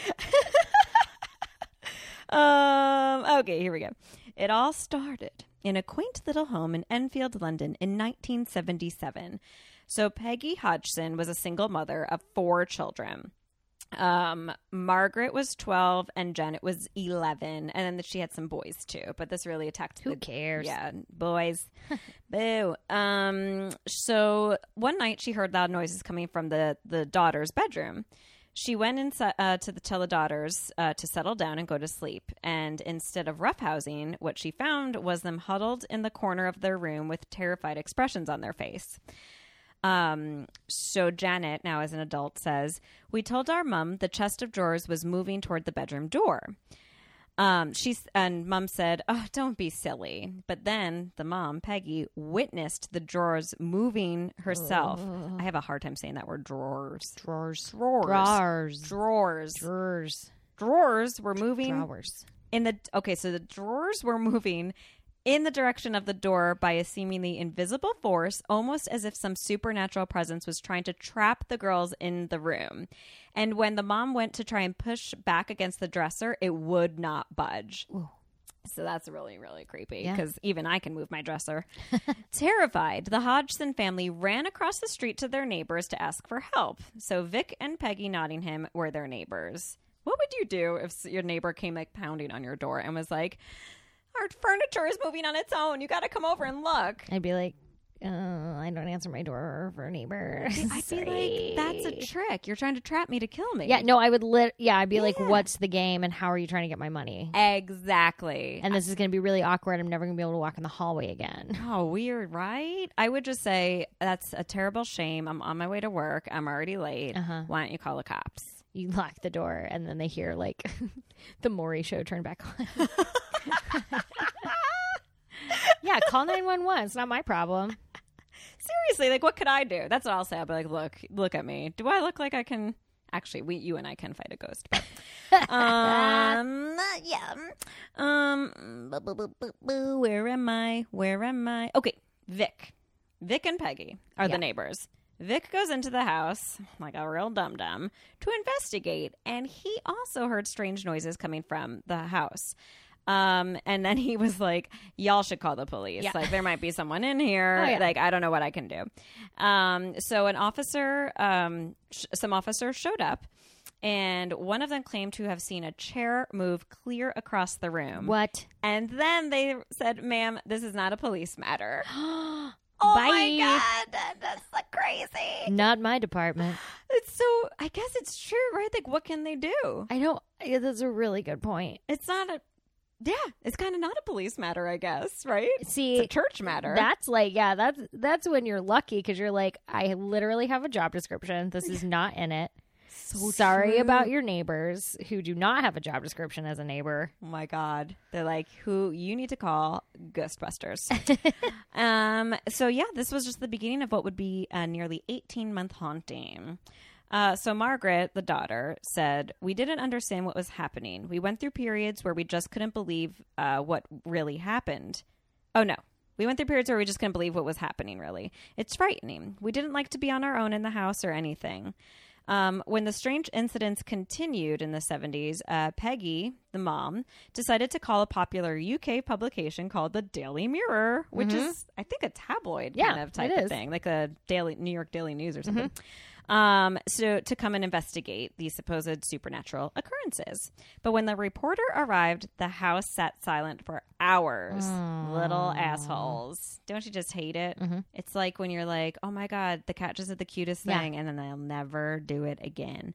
Um, okay, here we go. It all started in a quaint little home in Enfield, London in 1977. So Peggy Hodgson was a single mother of four children. Um, Margaret was 12 and Janet was 11. And then she had some boys too, but this really attacked Who the cares? yeah, boys. Boo. Um, so one night she heard loud noises coming from the the daughter's bedroom. She went in uh, to the tell the daughters uh, to settle down and go to sleep. And instead of roughhousing, what she found was them huddled in the corner of their room with terrified expressions on their face. Um, so Janet, now as an adult, says, We told our mom the chest of drawers was moving toward the bedroom door. Um, she's and mom said, "Oh, don't be silly." But then the mom, Peggy, witnessed the drawers moving herself. I have a hard time saying that word drawers. Drawers. Drawers. Drawers. Drawers. Drawers. Drawers were moving Drawers. in the okay, so the drawers were moving in the direction of the door by a seemingly invisible force, almost as if some supernatural presence was trying to trap the girls in the room. And when the mom went to try and push back against the dresser, it would not budge. So that's really, really creepy Yeah. because even I can move my dresser. Terrified, the Hodgson family ran across the street to their neighbors to ask for help. So Vic and Peggy Nottingham were their neighbors. What would you do if your neighbor came like pounding on your door and was like, "Our furniture is moving on its own. You got to come over and look." I'd be like, uh, I don't answer my door for neighbors. I'd be like, "That's a trick. You're trying to trap me to kill me." Yeah, no, I would lit. Yeah, I'd be like, Yeah. what's the game and how are you trying to get my money? exactly. And this is going to be really awkward. I'm never going to be able to walk in the hallway again. Oh, weird, right? I would just say that's a terrible shame. I'm on my way to work. I'm already late. Uh-huh. Why don't you call the cops? You lock the door and then they hear like the Maury show turn back on. yeah, call 911. It's not my problem. Seriously, like what could I do? That's what I'll say. I'll be like, look, look at me. Do I look like I can? Actually, we, you and I can fight a ghost. But, um, yeah. Um, bu- bu- bu- where am I? Where am I? Okay, Vic, Vic and Peggy are Yeah. the neighbors. Vic goes into the house like a real dum dum to investigate, and he also heard strange noises coming from the house. Um, and then he was like, "Y'all should call the police. Yeah. Like there might be someone in here. Oh, yeah. Like I don't know what I can do." Um, so an officer, um, sh- some officers showed up, and one of them claimed to have seen a chair move clear across the room. What? And then they said, "Ma'am, this is not a police matter." oh Bye. my god, that's so crazy. Not my department. It's so. I guess it's true, right? Like, what can they do? I yeah, That's a really good point. It's not a. Yeah, it's kind of not a police matter, I guess, right? See, It's a church matter. That's like, yeah, that's that's when you're lucky because you're like, I literally have a job description. This is not in it. so Sorry true. about your neighbors who do not have a job description as a neighbor. Oh my god, they're like, who you need to call Ghostbusters. um. So yeah, this was just the beginning of what would be a nearly eighteen month haunting. Uh, so Margaret, the daughter, said, "We didn't understand what was happening. We went through periods where we just couldn't believe uh, what really happened. Oh no." We went through periods where we just couldn't believe what was happening, really. It's frightening. We didn't like to be on our own in the house or anything. Um, when the strange incidents continued in the 70s, uh, Peggy, the mom, decided to call a popular UK publication called the Daily Mirror, which is, I think, a tabloid Yeah, kind of type of thing, like a daily New York Daily News or something. Um, so to come and investigate these supposed supernatural occurrences. But when the reporter arrived, the house sat silent for hours. Little assholes. Don't you just hate it? It's like when you're like, oh my God, the cat just did the cutest Yeah. thing, and then they'll never do it again.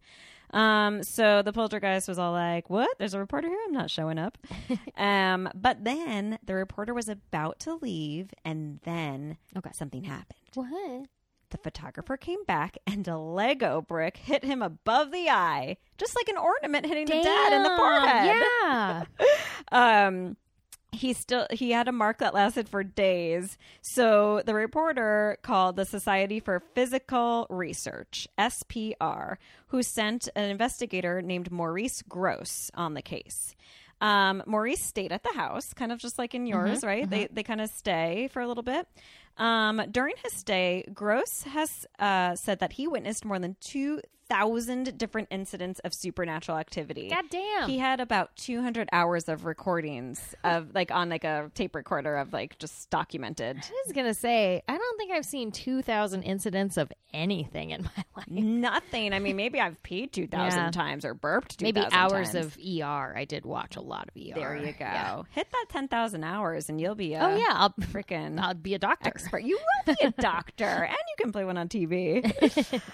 Um, so the poltergeist was all like, "What? There's a reporter here. I'm not showing up." um, but then the reporter was about to leave, and then Okay. something happened. What? The photographer came back, and a Lego brick hit him above the eye, just like an ornament hitting the dad in the forehead. Yeah. Um, he still he had a mark that lasted for days. So the reporter called the Society for Psychical Research (SPR), who sent an investigator named Maurice Gross on the case. Um, Maurice stayed at the house, kind of just like in yours, right? They they kind of stay for a little bit. Um, during his stay, Gross has uh, said that he witnessed more than two thousand different incidents of supernatural activity. God damn. He had about 200 hours of recordings of like on like a tape recorder of like just documented. I was gonna say, I don't think I've seen two thousand incidents of anything in my life. Nothing. I mean, maybe I've peed 2,000 Yeah. times or burped 2,000 Maybe hours times. of ER. I did watch a lot of ER. There you go. Yeah. Hit that 10,000 hours and you'll be a Oh yeah, I'll freaking I'll be a doctor. expert. You will be a doctor and you can play one on TV.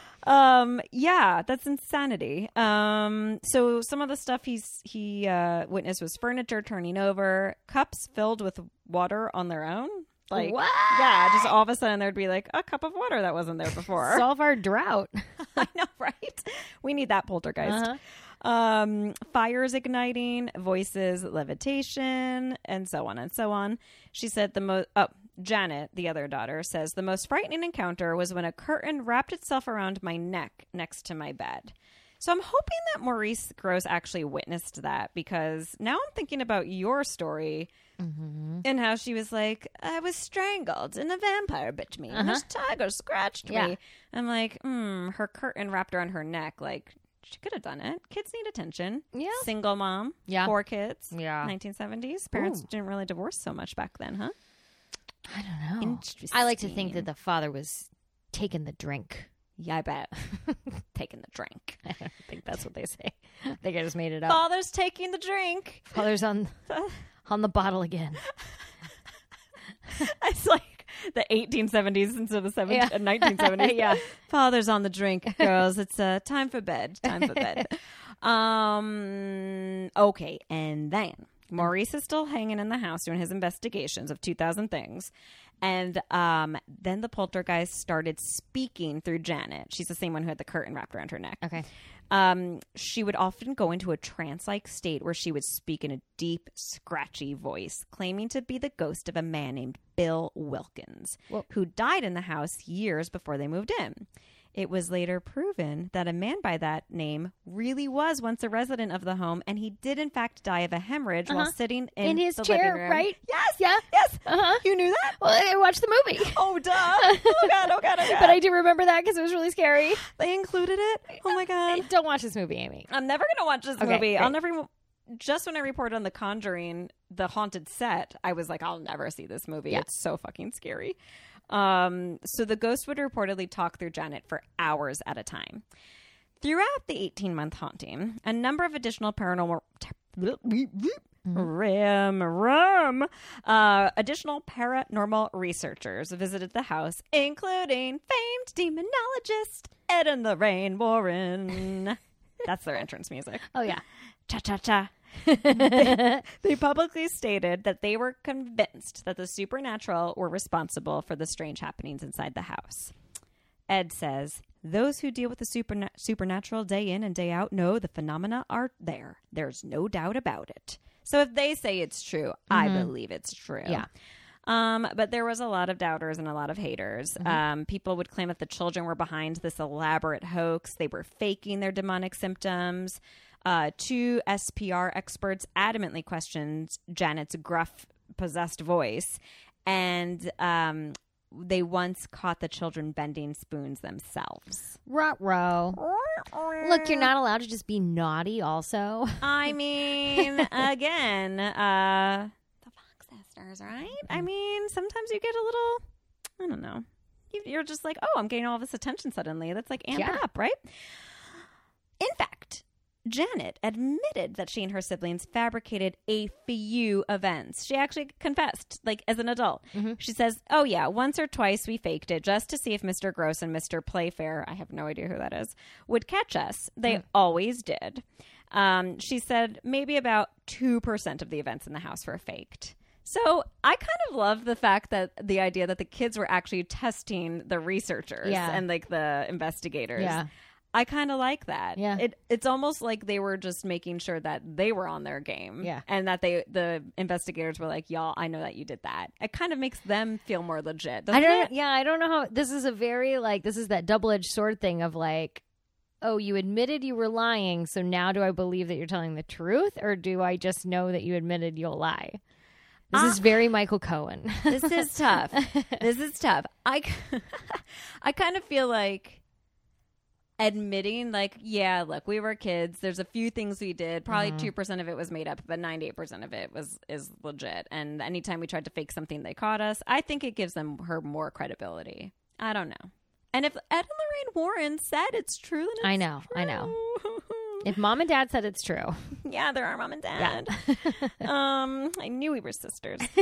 um yeah, that's insanity. Um so some of the stuff he's he uh witnessed was furniture turning over, cups filled with water on their own. Like What? yeah, just all of a sudden there'd be like a cup of water that wasn't there before. Solve our drought. I know, right? We need that poltergeist. Uh-huh. Um, fires igniting, voices, levitation, and so on and so on. She said the most. Oh, Janet, the other daughter, says the most frightening encounter was when a curtain wrapped itself around my neck next to my bed. So I'm hoping that Maurice Gross actually witnessed that because now I'm thinking about your story and how she was like, I was strangled and a vampire bit me and this tiger scratched Yeah. me. I'm like, hmm, her curtain wrapped around her neck. Like, she could have done it. Kids need attention. Yeah. Single mom. Yeah. Four kids. Yeah. 1970s. Parents Ooh. didn't really divorce so much back then, huh? I don't know. I like to think that the father was taking the drink. Yeah, I bet. Taking the drink. I think that's what they say. I think I just made it up. Father's taking the drink. Father's on on the bottle again. It's like the 1870s instead of the 70s, Yeah. uh, 1970s. Yeah. Father's on the drink, girls. It's uh, time for bed. Time for bed. um. Okay, and then Maurice is still hanging in the house doing his investigations of 2,000 things. And um, then the poltergeist started speaking through Janet. She's the same one who had the curtain wrapped around her neck. Okay. Um, she would often go into a trance like state where she would speak in a deep, scratchy voice, claiming to be the ghost of a man named Bill Wilkins, Whoa. who died in the house years before they moved in. It was later proven that a man by that name really was once a resident of the home, and he did in fact die of a hemorrhage while Uh-huh. sitting in, In his the chair, right? Yes, Yeah. yes. Uh-huh. You knew that? Well, I watched the movie. Oh, duh. Oh god, oh god, oh god. But I do remember that because it was really scary. they included it. Oh my god. Don't watch this movie, Amy. I'm never gonna watch this Okay, movie. I'll great. never. Just when I reported on The Conjuring, the haunted set, I was like, I'll never see this movie. Yeah. It's so fucking scary. Um, so the ghost would reportedly talk through Janet for hours at a time. Throughout the 18 month haunting, a number of additional paranormal. Ram, ram. Uh, additional paranormal researchers visited the house, including famed demonologist Ed and Lorraine Warren. That's their entrance music. Oh yeah. Cha cha cha. They publicly stated that they were convinced that the supernatural were responsible for the strange happenings inside the house. Ed says, Those who deal with the superna- supernatural day in and day out know the phenomena are there. There's no doubt about it. So if they say it's true, I believe it's true. Yeah. Um, but there was a lot of doubters and a lot of haters. Um, people would claim that the children were behind this elaborate hoax. They were faking their demonic symptoms. Uh, two SPR experts adamantly questioned Janet's gruff, possessed voice, and um, they once caught the children bending spoons themselves. Rot row. Look, you're not allowed to just be naughty. Also, I mean, again, uh, the Fox sisters, right? I mean, sometimes you get a little, I don't know. You- You're just like, oh, I'm getting all this attention suddenly. That's like amp Yeah. up, right? Janet admitted that she and her siblings fabricated a few events. She actually confessed, like as an adult. She says, Oh, yeah, once or twice we faked it just to see if Mr. Gross and Mr. Playfair, I have no idea who that is, would catch us. They always did. Um, she said maybe about 2% of the events in the house were faked. So I kind of love the fact that the idea that the kids were actually testing the researchers Yeah. and like the investigators. Yeah. I kind of like that. Yeah. It it's almost like they were just making sure that they were on their game. Yeah. And that they the investigators were like, Y'all, I know that you did that. It kind of makes them feel more legit. I don't. it? Yeah, I don't know how. This is a very like. This is that double edged sword thing of like. Oh, you admitted you were lying, so now do I believe that you're telling the truth, or do I just know that you admitted you'll lie? This is ah. very Michael Cohen. This is tough. this is tough. I I kind of feel like admitting like yeah look we were kids. There's a few things we did. Probably Mm-hmm. 2% of it was made up but 98% of it was is legit. And anytime we tried to fake something they caught us. I think it gives them her more credibility. I don't know. And if ed and lorraine warren said it's true then I it's know, I know. If mom and dad said it's true, yeah they're our mom and dad. Um i knew we were sisters.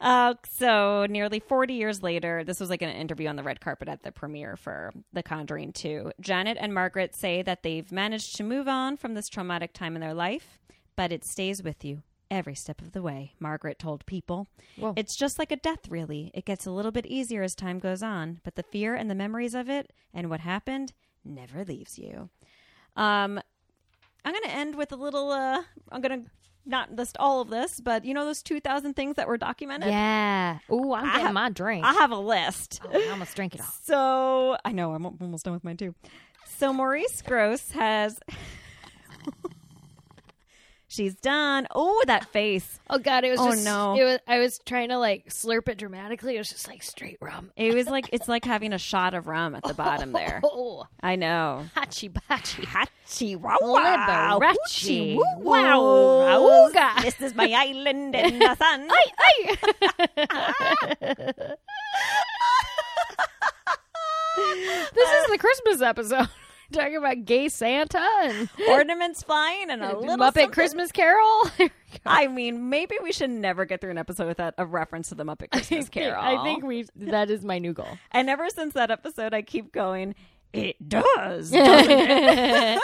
Uh so nearly 40 years later this was like an interview on the red carpet at the premiere for the conjuring 2 janet and margaret say that they've managed to move on from this traumatic time in their life but it stays with you every step of the way margaret told people. Whoa. it's just like a death really. It gets a little bit easier as time goes on but the fear and the memories of it and what happened never leaves you. Um I'm going to end with a little. Uh, I'm going to not list all of this, but you know those 2,000 things that were documented. yeah. Ooh, I'm getting have- my drink. I have a list. Oh, I almost drank it all. So I know I'm almost done with mine too. So Maurice Gross has. She's done. Oh, that face. Oh god, it was Oh, just no. It was I was trying to like slurp it dramatically. It was just like straight rum. It was like it's like having a shot of rum at the bottom there. Oh, I know. hachi bachi. Hachi Liberace. Wow. Wow. Auga. This is my island in the sun. This is the Christmas episode. Talking about gay Santa and Ornaments flying and a little Muppet something. Christmas Carol. I mean, maybe we should never get through an episode without a reference to the Muppet Christmas Carol. I think we that is my new goal. And ever since that episode, I keep going. It does. it?"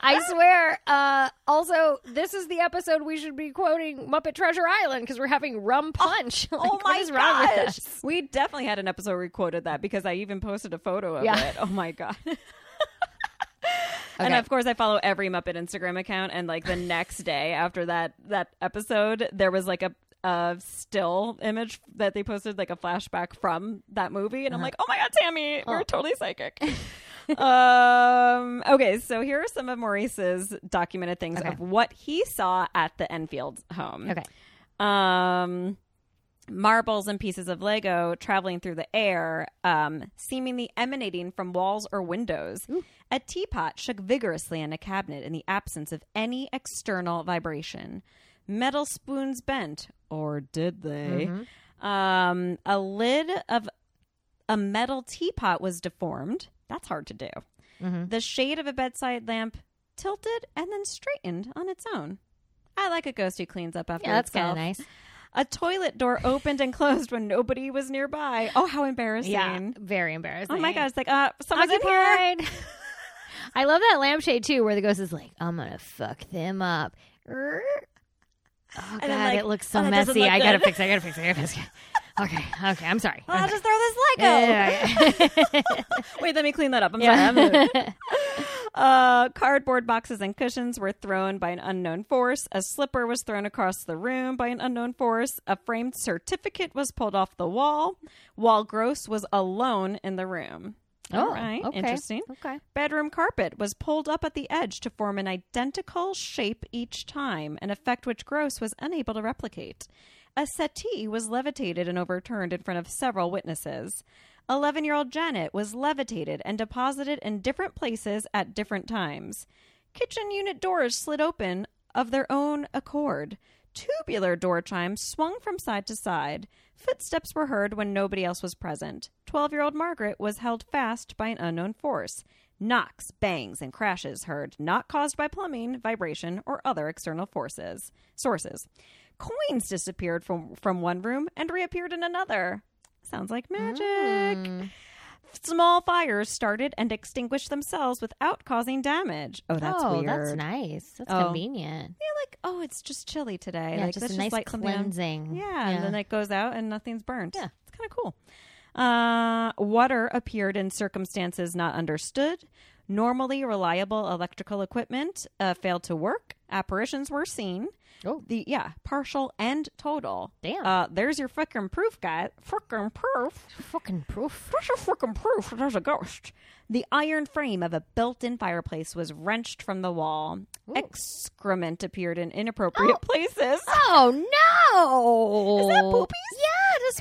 I swear. Uh, also, this is the episode we should be quoting Muppet Treasure Island because we're having rum punch. Like, oh my gosh! We definitely had an episode where we quoted that because I even posted a photo of Yeah. it. Oh my god! And of course, I follow every Muppet Instagram account. And like the next day after that that episode, there was like a a still image that they posted, like a flashback from that movie. And I'm like, oh my god, Tammy, we're Oh. totally psychic. um. Okay, so here are some of Maurice's documented things Okay. of what he saw at the Enfield home. Okay. Um. Marbles and pieces of Lego traveling through the air, um, seemingly emanating from walls or windows. A teapot shook vigorously in a cabinet in the absence of any external vibration. Metal spoons bent, or did they? Um, a lid of a metal teapot was deformed. That's hard to do. The shade of a bedside lamp tilted and then straightened on its own. I like a ghost who cleans up after Yeah, that's kind of nice. A toilet door opened and closed when nobody was nearby. Oh, how embarrassing! Yeah, very embarrassing. Oh my god, it's like uh, someone's in here. I love that lampshade too, where the ghost is like, "I'm gonna fuck them up." Oh god, like, it looks so oh, messy. look I gotta fix. it, I gotta fix. it, I gotta fix. it. Okay, okay. I'm sorry. I'll just throw this Lego. Yeah, yeah, yeah. Wait, let me clean that up. I'm sorry. Uh, cardboard boxes and cushions were thrown by an unknown force. A slipper was thrown across the room by an unknown force. A framed certificate was pulled off the wall, while Gross was alone in the room. All Oh, right, okay. interesting. Okay. Bedroom carpet was pulled up at the edge to form an identical shape each time, an effect which Gross was unable to replicate. A settee was levitated and overturned in front of several witnesses. 11 year old Janet was levitated and deposited in different places at different times. Kitchen unit doors slid open of their own accord. Tubular door chimes swung from side to side. Footsteps were heard when nobody else was present. Twelve year old Margaret was held fast by an unknown force. Knocks, bangs, and crashes heard, not caused by plumbing, vibration, or other external forces. Sources. Coins disappeared from, from one room and reappeared in another. Sounds like magic. Small fires started and extinguished themselves without causing damage. Oh, that's oh, weird. that's nice. That's Oh. convenient. Yeah, like oh, it's just chilly today. Yeah, like just a nice something cleansing. Yeah, and then it goes out and nothing's burnt. Yeah. it's kind of cool. Uh, water appeared in circumstances not understood. Normally reliable electrical equipment uh, failed to work. Apparitions were seen. Oh. The yeah, partial and total. Damn. Uh, there's your fucking proof, guy. Fucking proof. fucking proof. There's your frickin' proof. There's a ghost. The iron frame of a built-in fireplace was wrenched from the wall. Excrement appeared in inappropriate places. Oh no! Is that poopies? Yeah, is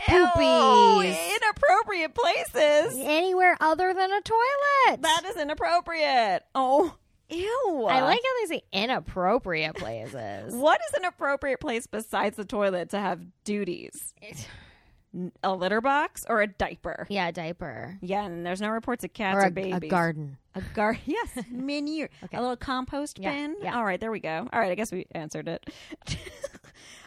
inappropriate places. Anywhere other than a toilet. That is inappropriate. Oh, ew. I like how they say inappropriate places. What is an appropriate place besides the toilet to have duties? a litter box or a diaper? yeah, a diaper. Yeah, and there's no reports of cats Or or, a, a babies. garden. A gar. Yes, manure. Okay. A little compost Yeah, bin. yeah. All right, there we go. All right, I guess we answered it.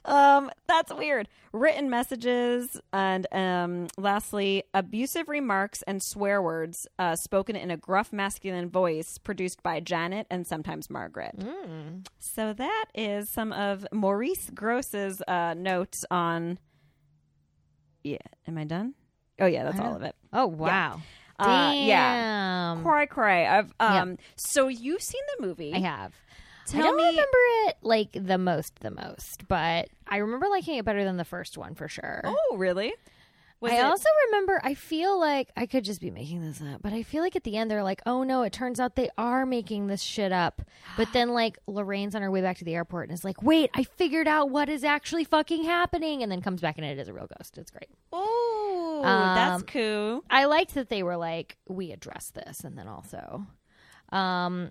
Um, that's weird. Written messages and um, lastly, abusive remarks and swear words uh, spoken in a gruff masculine voice, produced by Janet and sometimes Margaret. Mm. So that is some of Maurice Gross's uh, notes on. Yeah, am I done? Oh yeah, that's all of it. Oh wow. Uh, yeah. Cry, cry. I've um. So you've seen the movie? I have. Tell I don't me. remember it like the most, the most, but I remember liking it better than the first one for sure. Oh, really? Was I it- also remember. I feel like I could just be making this up, but I feel like at the end they're like, "Oh no!" It turns out they are making this shit up. But then, like Lorraine's on her way back to the airport and is like, "Wait, I figured out what is actually fucking happening," and then comes back and it is a real ghost. It's great. Oh, that's Um, cool. I liked that they were like, "We address this," and then also, um,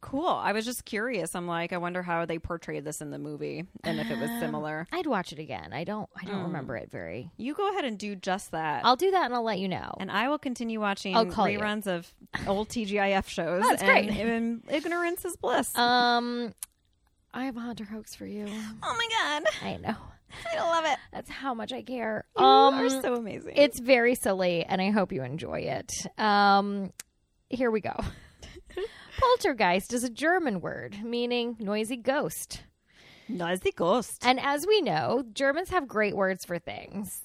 Cool. I was just curious. I'm like, I wonder how they portrayed this in the movie and if it was similar. I'd watch it again. I don't. I don't Mm. remember it very. You go ahead and do just that. I'll do that and I'll let you know. and I will continue watching I'll call you. reruns of old TGIF shows. That's and, great. and ignorance is bliss. um, I have a Hunter hoax for you. oh my god, I know. I love it. That's how much I care. You um, are so amazing. it's very silly, and I hope you enjoy it. Um, here we go. Poltergeist is a German word meaning noisy ghost. noisy ghost. And as we know, Germans have great words for things.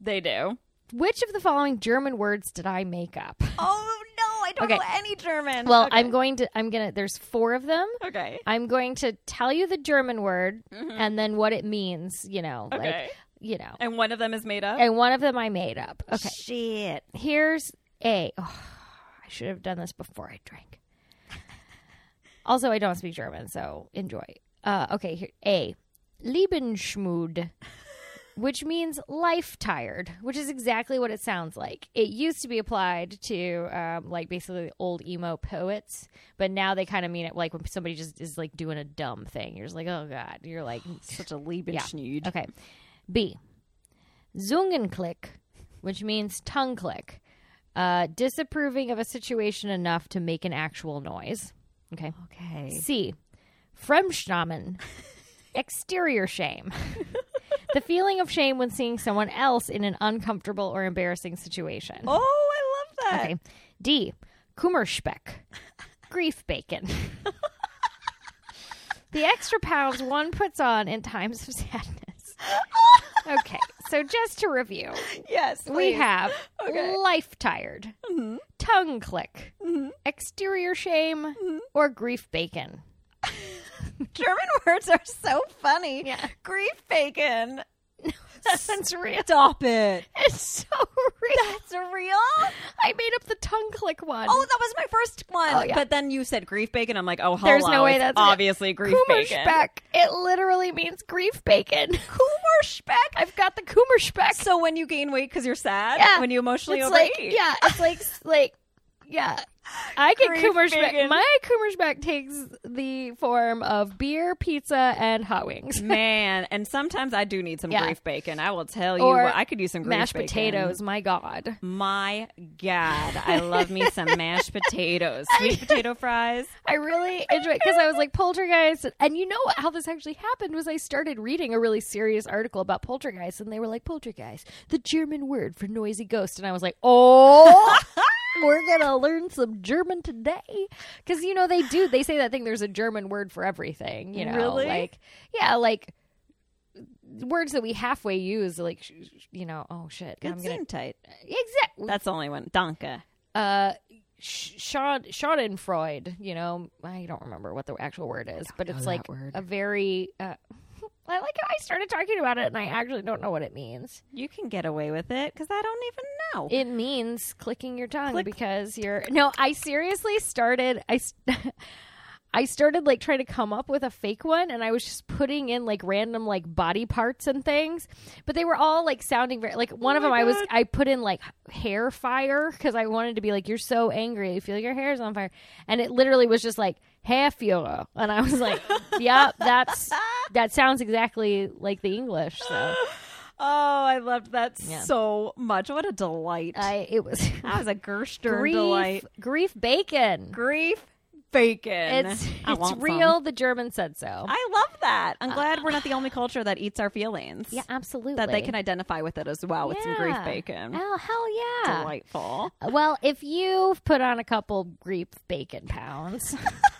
They do. Which of the following German words did I make up? Oh no, I don't Okay. know any German. Well, Okay. I'm going to, I'm going to, there's four of them. okay. I'm going to tell you the German word Mhm. and then what it means, you know, like, Okay. you know. and one of them is made up. And one of them I made up. Okay. Shit. Here's A. Oh, I should have done this before I drank. Also, I don't speak German, so enjoy. Uh, okay, here, A. Lebensschmud, which means life tired, which is exactly what it sounds like. It used to be applied to um, like basically old emo poets, but now they kind of mean it like when somebody just is like doing a dumb thing. You're just like, oh god, you're like, Such a Liebenschnude. Okay. B. Zungenklick, which means tongue click. Uh, disapproving of a situation enough to make an actual noise. Okay. Okay. C. Fremdschämen, exterior shame. the feeling of shame when seeing someone else in an uncomfortable or embarrassing situation. Oh, I love that. Okay. D. Kummerspeck, grief bacon. the extra pounds one puts on in times of sadness. Okay, so just to review, Yes. we have Okay. life tired, Mhm. Tongue click, Mhm. exterior shame, Mm-hmm. or grief bacon. German words are so funny. Yeah. Grief bacon. That's real. Stop it. It's so real. That's real? I made up the tongue click one. Oh, that was my first one. Oh, yeah. But then you said grief bacon. I'm like, oh, hello. There's no way It's that's it. obviously grief bacon. It literally means grief bacon. Kummerspeck. I've got the Kummerspeck. So when you gain weight because you're sad, Yeah. when you emotionally it's overeat, like yeah, it's like like yeah. I get Kummerspeck. bacon. My Kummerspeck takes the form of beer, pizza, and hot wings. man. And sometimes I do need some Yeah. grief bacon. I will tell you, Or what, I could use some grief Mashed bacon. potatoes. My God. My God, I love me some mashed potatoes, sweet potato fries. I really enjoy it because I was like poltergeist, and you know how this actually happened was I started reading a really serious article about poltergeist, and they were like poltergeist, the German word for noisy ghost, and I was like, oh, we're gonna learn some German today because you know they do they say that thing. There's a German word for everything, you know, Really? like yeah, like words that we halfway use, like you know, oh shit, I'm gonna tight. exactly That's the only one. Danke. uh Sch- Schaden- Schadenfreude, you know, I don't remember what the actual word is, but it's like a very. Uh, I like how I started talking about it and I actually don't know what it means. You can get away with it because I don't even know. It means clicking your tongue Click. because you're. No, I seriously started. I. I started like trying to come up with a fake one, and I was just putting in like random like body parts and things, but they were all like sounding very like one oh of them. I was I put in like hair fire because I wanted to be like you're so angry, you feel like your hair is on fire, and it literally was just like hair Führer, and I was like, yeah, that's that sounds exactly like the English. So Oh, I loved that Yeah. so much. What a delight. I it was that was a Gerster grief delight. grief bacon. Grief bacon. It's I it's want some. real. The German said so. I love that. I'm glad we're not the uh, only culture that eats our feelings. yeah, absolutely. That they can identify with it as well with some grief bacon. Oh hell yeah! Delightful. Well, if you've put on a couple grief bacon pounds,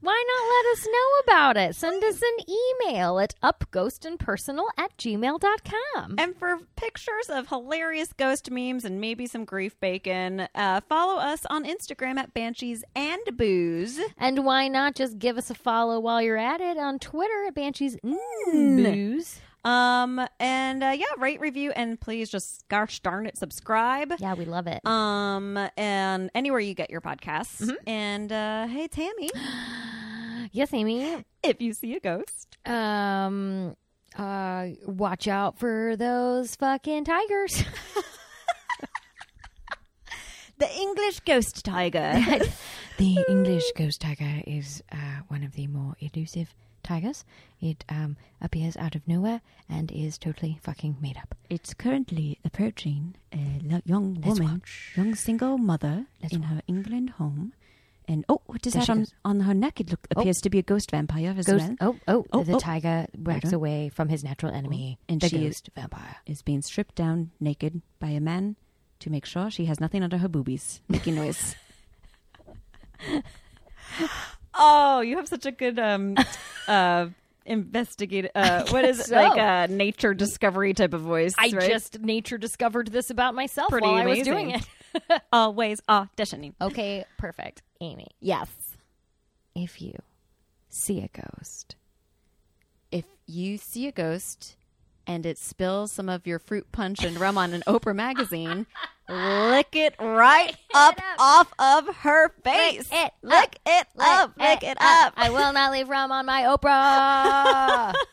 why not let us know about it? Send us an email at upghostandpersonal at gmail.com. And for pictures of hilarious ghost memes and maybe some grief bacon, uh, follow us on Instagram at Banshees and Booze. And why not just give us a follow while you're at it on Twitter at Banshees Booze? Um, and uh, yeah, rate, review, and please just gosh darn it, subscribe. Yeah, we love it. Um, and anywhere you get your podcasts. And uh, hey, Tammy, yes, Amy. if you see a ghost, Um, uh, watch out for those fucking tigers. the English ghost tiger. the English ghost tiger is uh, one of the more elusive tigers. It um, appears out of nowhere and is totally fucking made up. it's currently approaching a lo- young Let's woman, watch. young single mother Let's in her England home. And oh, what is There that she on, goes. on her neck? It look, Oh. appears to be a ghost vampire as Ghost, well. oh, oh, Oh, the oh. tiger whacks Tiger. away from his natural enemy, And the she- ghost vampire. Is being stripped down naked by a man to make sure she has nothing under her boobies, making noise. oh, you have such a good um uh investigate uh what is it so. like a nature discovery type of voice I right? just nature discovered this about myself Pretty while I was doing it. always auditioning okay, perfect. Amy, yes if you see a ghost, if you see a ghost and it spills some of your fruit punch and rum on an Oprah magazine, lick it right up, up. off of her face. it lick it up, lick it up. I will not leave rum on my Oprah.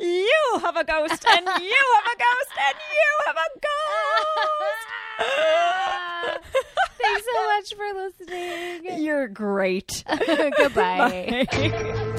You have a ghost, and you have a ghost, and you have a ghost. Thanks so much for listening. You're great. Goodbye. Bye.